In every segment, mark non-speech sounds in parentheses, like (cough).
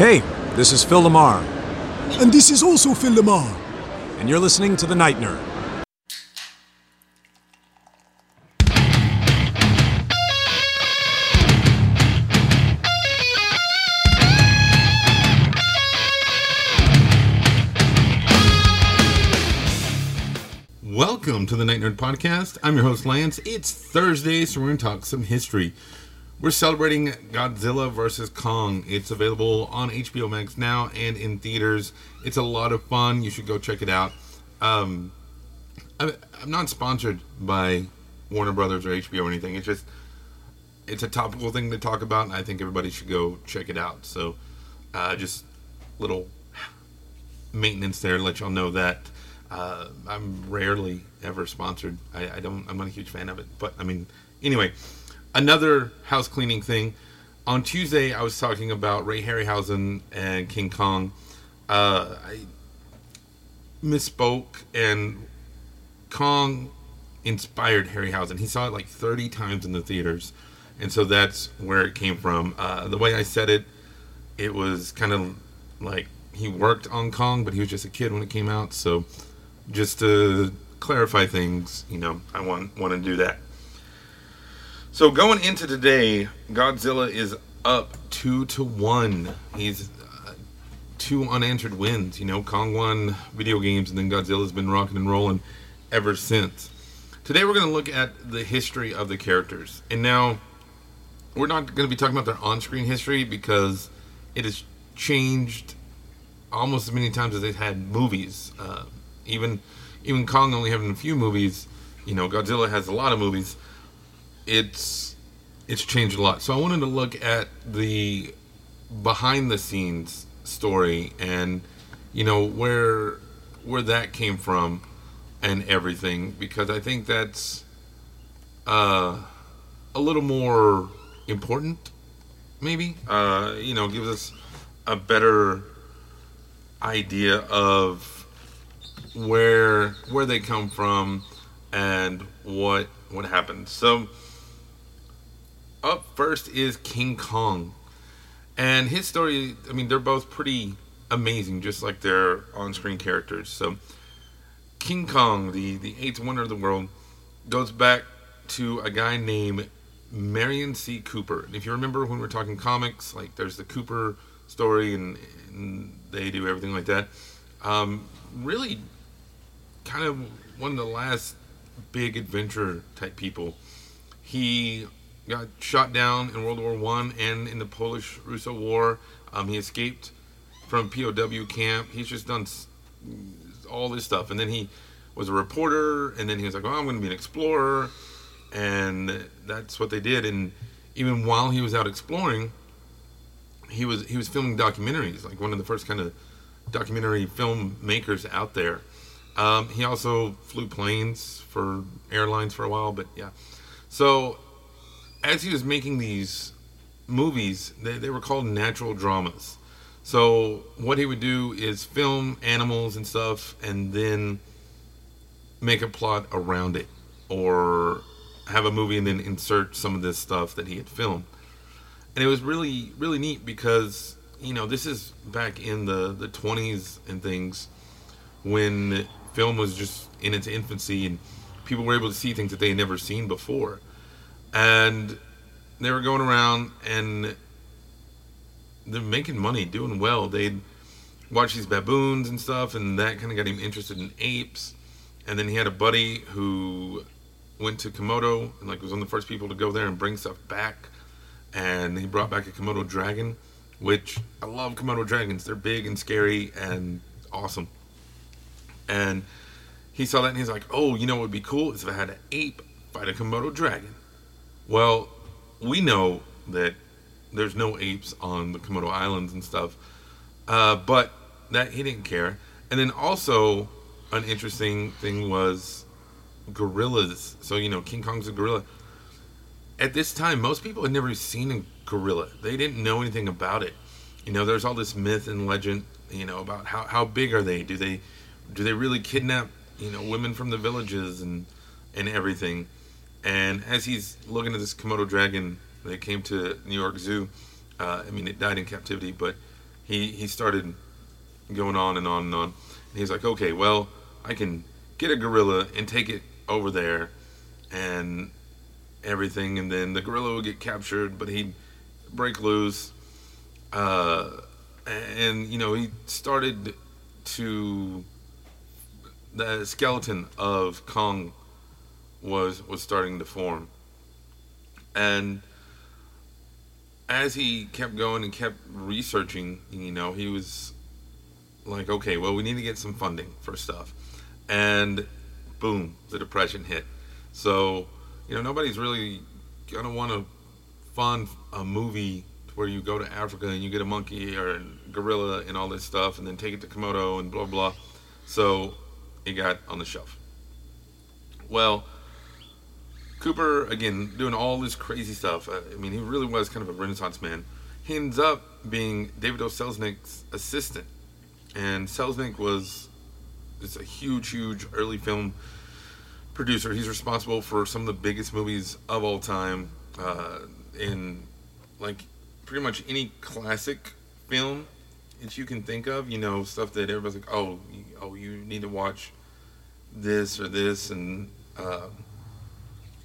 Hey, this is Phil Lamar, And this is also Phil Lamar. and you're listening to The Night Nerd. Welcome to the Night Nerd Podcast. I'm your host, Lance. It's Thursday, so we're going to talk some history. We're celebrating Godzilla vs. Kong. It's available on HBO Max now and in theaters. It's a lot of fun. You should go check it out. Um, I'm not sponsored by Warner Brothers or HBO or anything. It's just it's a topical thing to talk about, and I think everybody should go check it out. So, uh, just little maintenance there to let y'all know that uh, I'm rarely ever sponsored. I, I don't. I'm not a huge fan of it. But I mean, anyway, another house cleaning thing. On Tuesday, I was talking about Ray Harryhausen and King Kong. Uh, I misspoke, and Kong inspired Harryhausen. He saw it like 30 times in the theaters, and so that's where it came from. Uh, the way I said it, it was kind of like he worked on Kong, but he was just a kid when it came out. So just to clarify things, you know, I want want to do that. So going into today, Godzilla is up two to one. He's uh, two unanswered wins. You know, Kong won video games, and then Godzilla's been rocking and rolling ever since. Today we're going to look at the history of the characters, and now we're not going to be talking about their on-screen history because it has changed almost as many times as they've had movies. Uh, even even Kong only having a few movies, you know, Godzilla has a lot of movies. It's it's changed a lot. So I wanted to look at the behind the scenes story and you know where where that came from and everything because I think that's uh, a little more important maybe uh, you know gives us a better idea of where where they come from and what what happened. So up first is King Kong. And his story, I mean, they're both pretty amazing, just like their on-screen characters. So King Kong, the, the eighth wonder of the world, goes back to a guy named Merian C. Cooper. And if you remember when we were talking comics, like there's the Cooper story and, and they do everything like that. Um, really kind of one of the last big adventure type people. He got shot down in World War One and in the Polish-Russo War. Um, he escaped from POW camp. He's just done all this stuff, and then he was a reporter, and then he was like, "Oh, I'm going to be an explorer," and that's what they did. And even while he was out exploring, he was he was filming documentaries, like one of the first kind of documentary filmmakers out there. Um, he also flew planes for airlines for a while, but yeah. So as he was making these movies, they, they were called natural dramas. So what he would do is film animals and stuff, and then make a plot around it, or have a movie and then insert some of this stuff that he had filmed. And it was really, really neat because you know this is back in the the 20s and things when film was just in its infancy and people were able to see things that they had never seen before and they were going around and they're making money doing well. They'd watch these baboons and stuff and that kind of got him interested in apes. And then he had a buddy who went to komodo and like was one of the first people to go there and bring stuff back. And he brought back a komodo dragon which i love komodo dragons. They're big and scary and awesome. And he saw that and he's like, oh, you know what would be cool? Is if I had an ape fight a Komodo dragon. Well, we know that there's no apes on the Komodo Islands and stuff, uh, but that he didn't care. And then also, an interesting thing was gorillas. So you know, King Kong's a gorilla. At this time, most people had never seen a gorilla. They didn't know anything about it. You know, there's all this myth and legend. You know about how how big are they? Do they do they really kidnap you know women from the villages and and everything? And as he's looking at this Komodo dragon that came to New York Zoo, uh, I mean it died in captivity, but he he started going on and on and on. And he's like, okay, well, I can get a gorilla and take it over there, and everything, and then the gorilla would get captured, but he'd break loose. Uh, and you know, he started to the skeleton of Kong was was starting to form, and as he kept going and kept researching, you know, he was like, okay, well, we need to get some funding for stuff, and boom, the depression hit. So, you know, nobody's really gonna want to fund a movie where you go to Africa and you get a monkey or a gorilla and all this stuff, and then take it to Komodo and blah blah. So, it got on the shelf. Well, Cooper again doing all this crazy stuff. Uh, I mean, he really was kind of a Renaissance man. He ends up being David O. Selznick's assistant, and Selznick was just a huge, huge early film producer. He's responsible for some of the biggest movies of all time uh, in like pretty much any classic film that you can think of. You know, stuff that everybody's like, oh, you, oh, you need to watch this or this, and uh,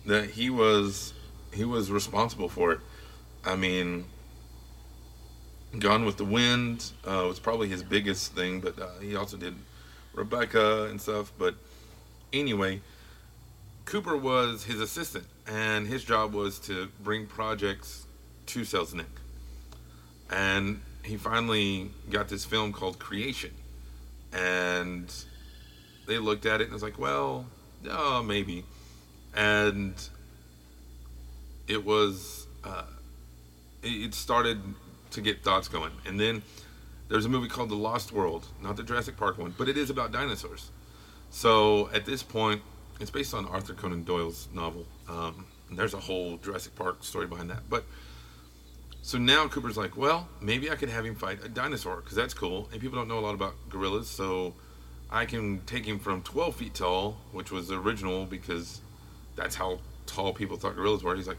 that he was he was responsible for it. I mean, Gone with the Wind uh, was probably his biggest thing, but uh, he also did Rebecca and stuff. But anyway, Cooper was his assistant, and his job was to bring projects to Selznick. And he finally got this film called Creation, and they looked at it and was like, well, oh, maybe. And it was, uh, it started to get thoughts going. And then there's a movie called The Lost World, not the Jurassic Park one, but it is about dinosaurs. So at this point, it's based on Arthur Conan Doyle's novel. Um, there's a whole Jurassic Park story behind that. But so now Cooper's like, well, maybe I could have him fight a dinosaur because that's cool. And people don't know a lot about gorillas, so I can take him from 12 feet tall, which was the original because that's how tall people thought gorillas were. He's like,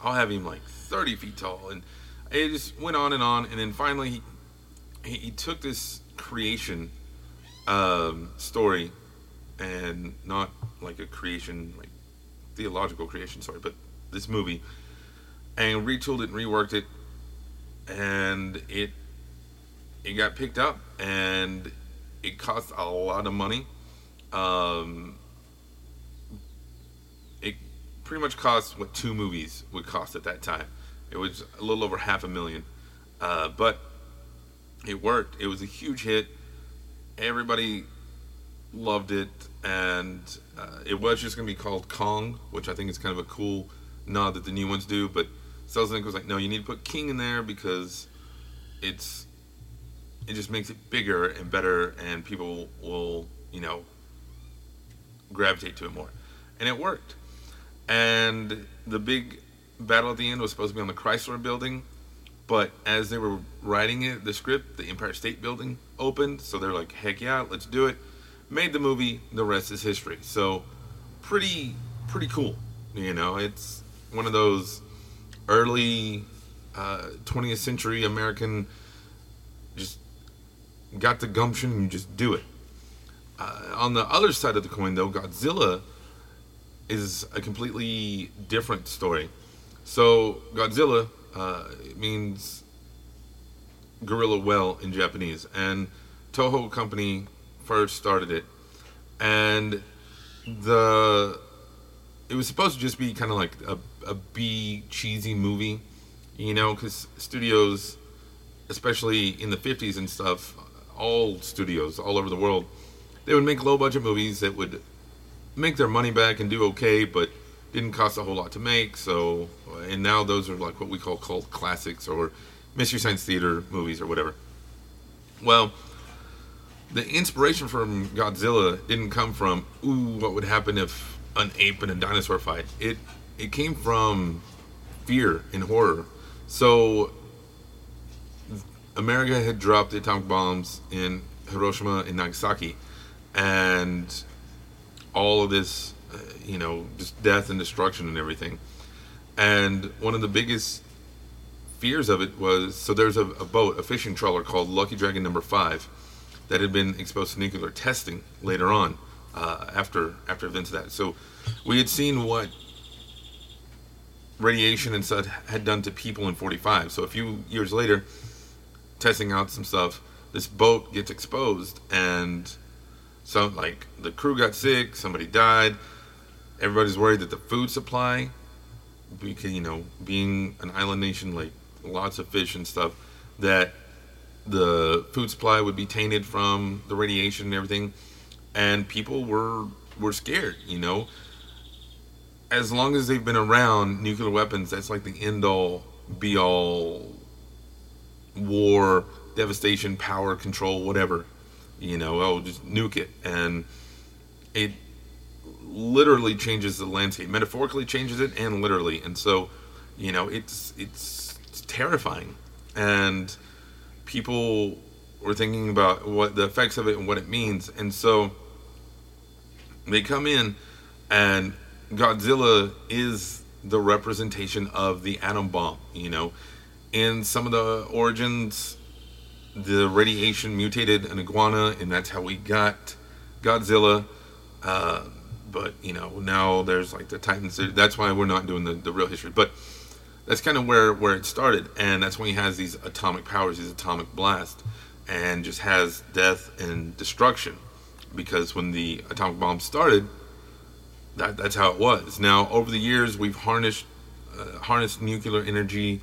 I'll have him like 30 feet tall, and it just went on and on. And then finally, he he, took this creation um, story, and not like a creation like theological creation story, but this movie, and retooled it and reworked it, and it it got picked up, and it cost a lot of money. Um, pretty much cost what two movies would cost at that time. It was a little over half a million, uh, but it worked. It was a huge hit. Everybody loved it, and uh, it was just going to be called Kong, which I think is kind of a cool nod that the new ones do. But Selznick was like, "No, you need to put King in there because it's it just makes it bigger and better, and people will, you know, gravitate to it more." And it worked. And the big battle at the end was supposed to be on the Chrysler Building, but as they were writing it, the script, the Empire State Building opened, so they're like, "Heck yeah, let's do it." Made the movie. The rest is history. So, pretty, pretty cool. You know, it's one of those early uh, 20th century American. Just got the gumption, you just do it. Uh, on the other side of the coin, though, Godzilla is a completely different story. So Godzilla uh, means gorilla well in Japanese, and Toho Company first started it, and the it was supposed to just be kind of like a, a B cheesy movie, you know, because studios, especially in the 50s and stuff, all studios all over the world, they would make low budget movies that would make their money back and do okay, but didn't cost a whole lot to make. So, and now those are like what we call cult classics or mystery science theater movies or whatever. Well, the inspiration from Godzilla didn't come from ooh, what would happen if an ape and a dinosaur fight. It it came from fear and horror. So America had dropped the atomic bombs in Hiroshima and Nagasaki, and all of this you know, just death and destruction and everything. And one of the biggest fears of it was so there's a, a boat, a fishing trawler called Lucky Dragon Number Five, that had been exposed to nuclear testing later on, uh, after after events of that. So we had seen what radiation and such had done to people in 45. So a few years later, testing out some stuff, this boat gets exposed and so like the crew got sick, somebody died. Everybody's worried that the food supply, because you know, being an island nation, like lots of fish and stuff, that the food supply would be tainted from the radiation and everything, and people were were scared. You know, as long as they've been around nuclear weapons, that's like the end all, be all, war, devastation, power, control, whatever. You know, oh, just nuke it, and it literally changes the landscape. Metaphorically changes it, and literally. And so, you know, it's it's, it's terrifying, and people were thinking about what the effects of it and what it means, and so they come in, and Godzilla is the representation of the atom bomb. You know, in some of the origins, the radiation mutated an iguana, and that's how we got Godzilla. Uh, but you know, now there's like the Titans. That's why we're not doing the, the real history. But that's kind of where where it started, and that's when he has these atomic powers, these atomic blast, and just has death and destruction. Because when the atomic bomb started, that, that's how it was. Now, over the years, we've harnessed uh, harnessed nuclear energy,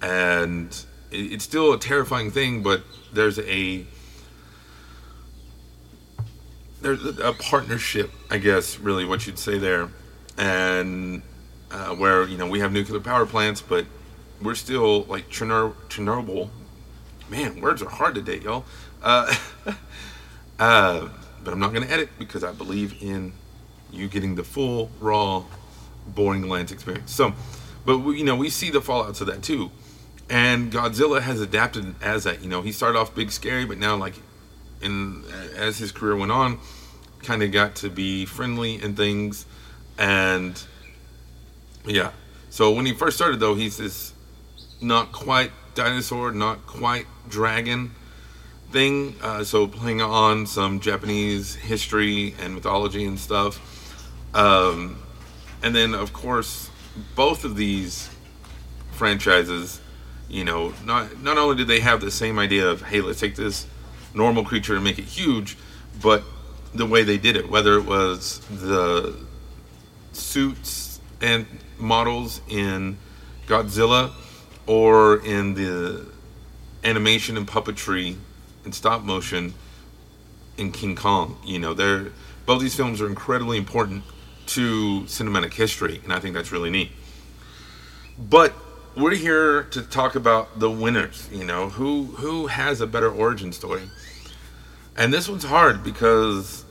and it's still a terrifying thing. But there's a there's a partnership, I guess, really what you'd say there, and uh, where you know we have nuclear power plants, but we're still like Chernobyl. Chernobyl. Man, words are hard today, y'all. Uh, (laughs) uh, but I'm not going to edit because I believe in you getting the full, raw, boring Lance experience. So, but we, you know, we see the fallouts of that too. And Godzilla has adapted as that. You know, he started off big, scary, but now, like, in as his career went on, kind of got to be friendly and things. And yeah, so when he first started, though, he's this not quite dinosaur, not quite dragon thing. Uh, so playing on some Japanese history and mythology and stuff. Um, and then, of course, both of these franchises, you know, not not only did they have the same idea of, hey, let's take this normal creature and make it huge, but the way they did it, whether it was the suits and models in Godzilla or in the animation and puppetry and stop motion in King Kong, you know, they're both these films are incredibly important to cinematic history, and I think that's really neat. But we're here to talk about the winners. You know, who who has a better origin story, and this one's hard because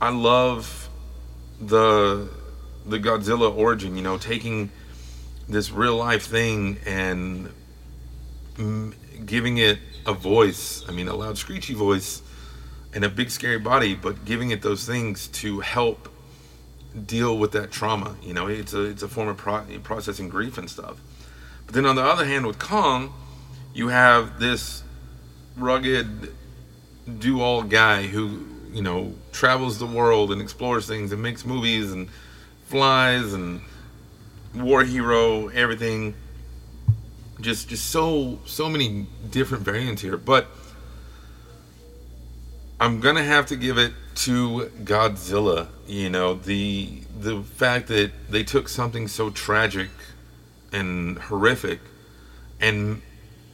I love the the Godzilla origin. You know, taking this real life thing and giving it a voice. I mean, a loud, screechy voice and a big, scary body, but giving it those things to help deal with that trauma. You know, it's a it's a form of pro- processing grief and stuff. But then on the other hand, with Kong, you have this rugged, do all guy who you know travels the world and explores things and makes movies and flies and war hero everything. Just just so so many different variants here, but. I'm gonna have to give it to Godzilla. You know the the fact that they took something so tragic and horrific and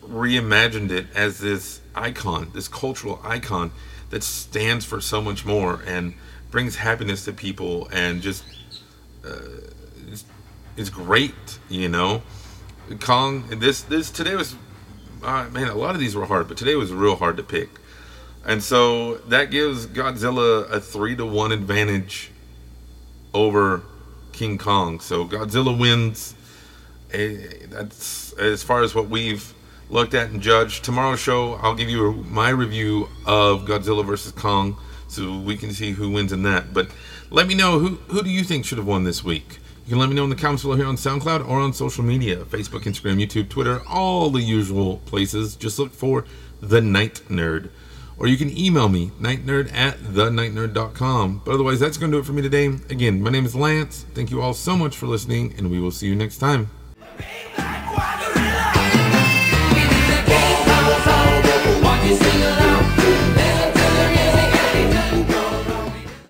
reimagined it as this icon, this cultural icon that stands for so much more and brings happiness to people and just uh, is, great. You know, Kong. This this today was uh, man. A lot of these were hard, but today was real hard to pick. And so that gives Godzilla a three to one advantage over King Kong. So Godzilla wins. Eh, that's as far as what we've looked at and judged. Tomorrow's show, I'll give you my review of Godzilla versus Kong, so we can see who wins in that. But let me know who who do you think should have won this week? You can let me know in the comments below here on SoundCloud or on social media Facebook, Instagram, YouTube, Twitter, all the usual places. Just look for The Night Nerd or you can email me, nightnerd at thenightnerd.com. But otherwise, that's going to do it for me today. Again, my name is Lance. Thank you all so much for listening, and we will see you next time.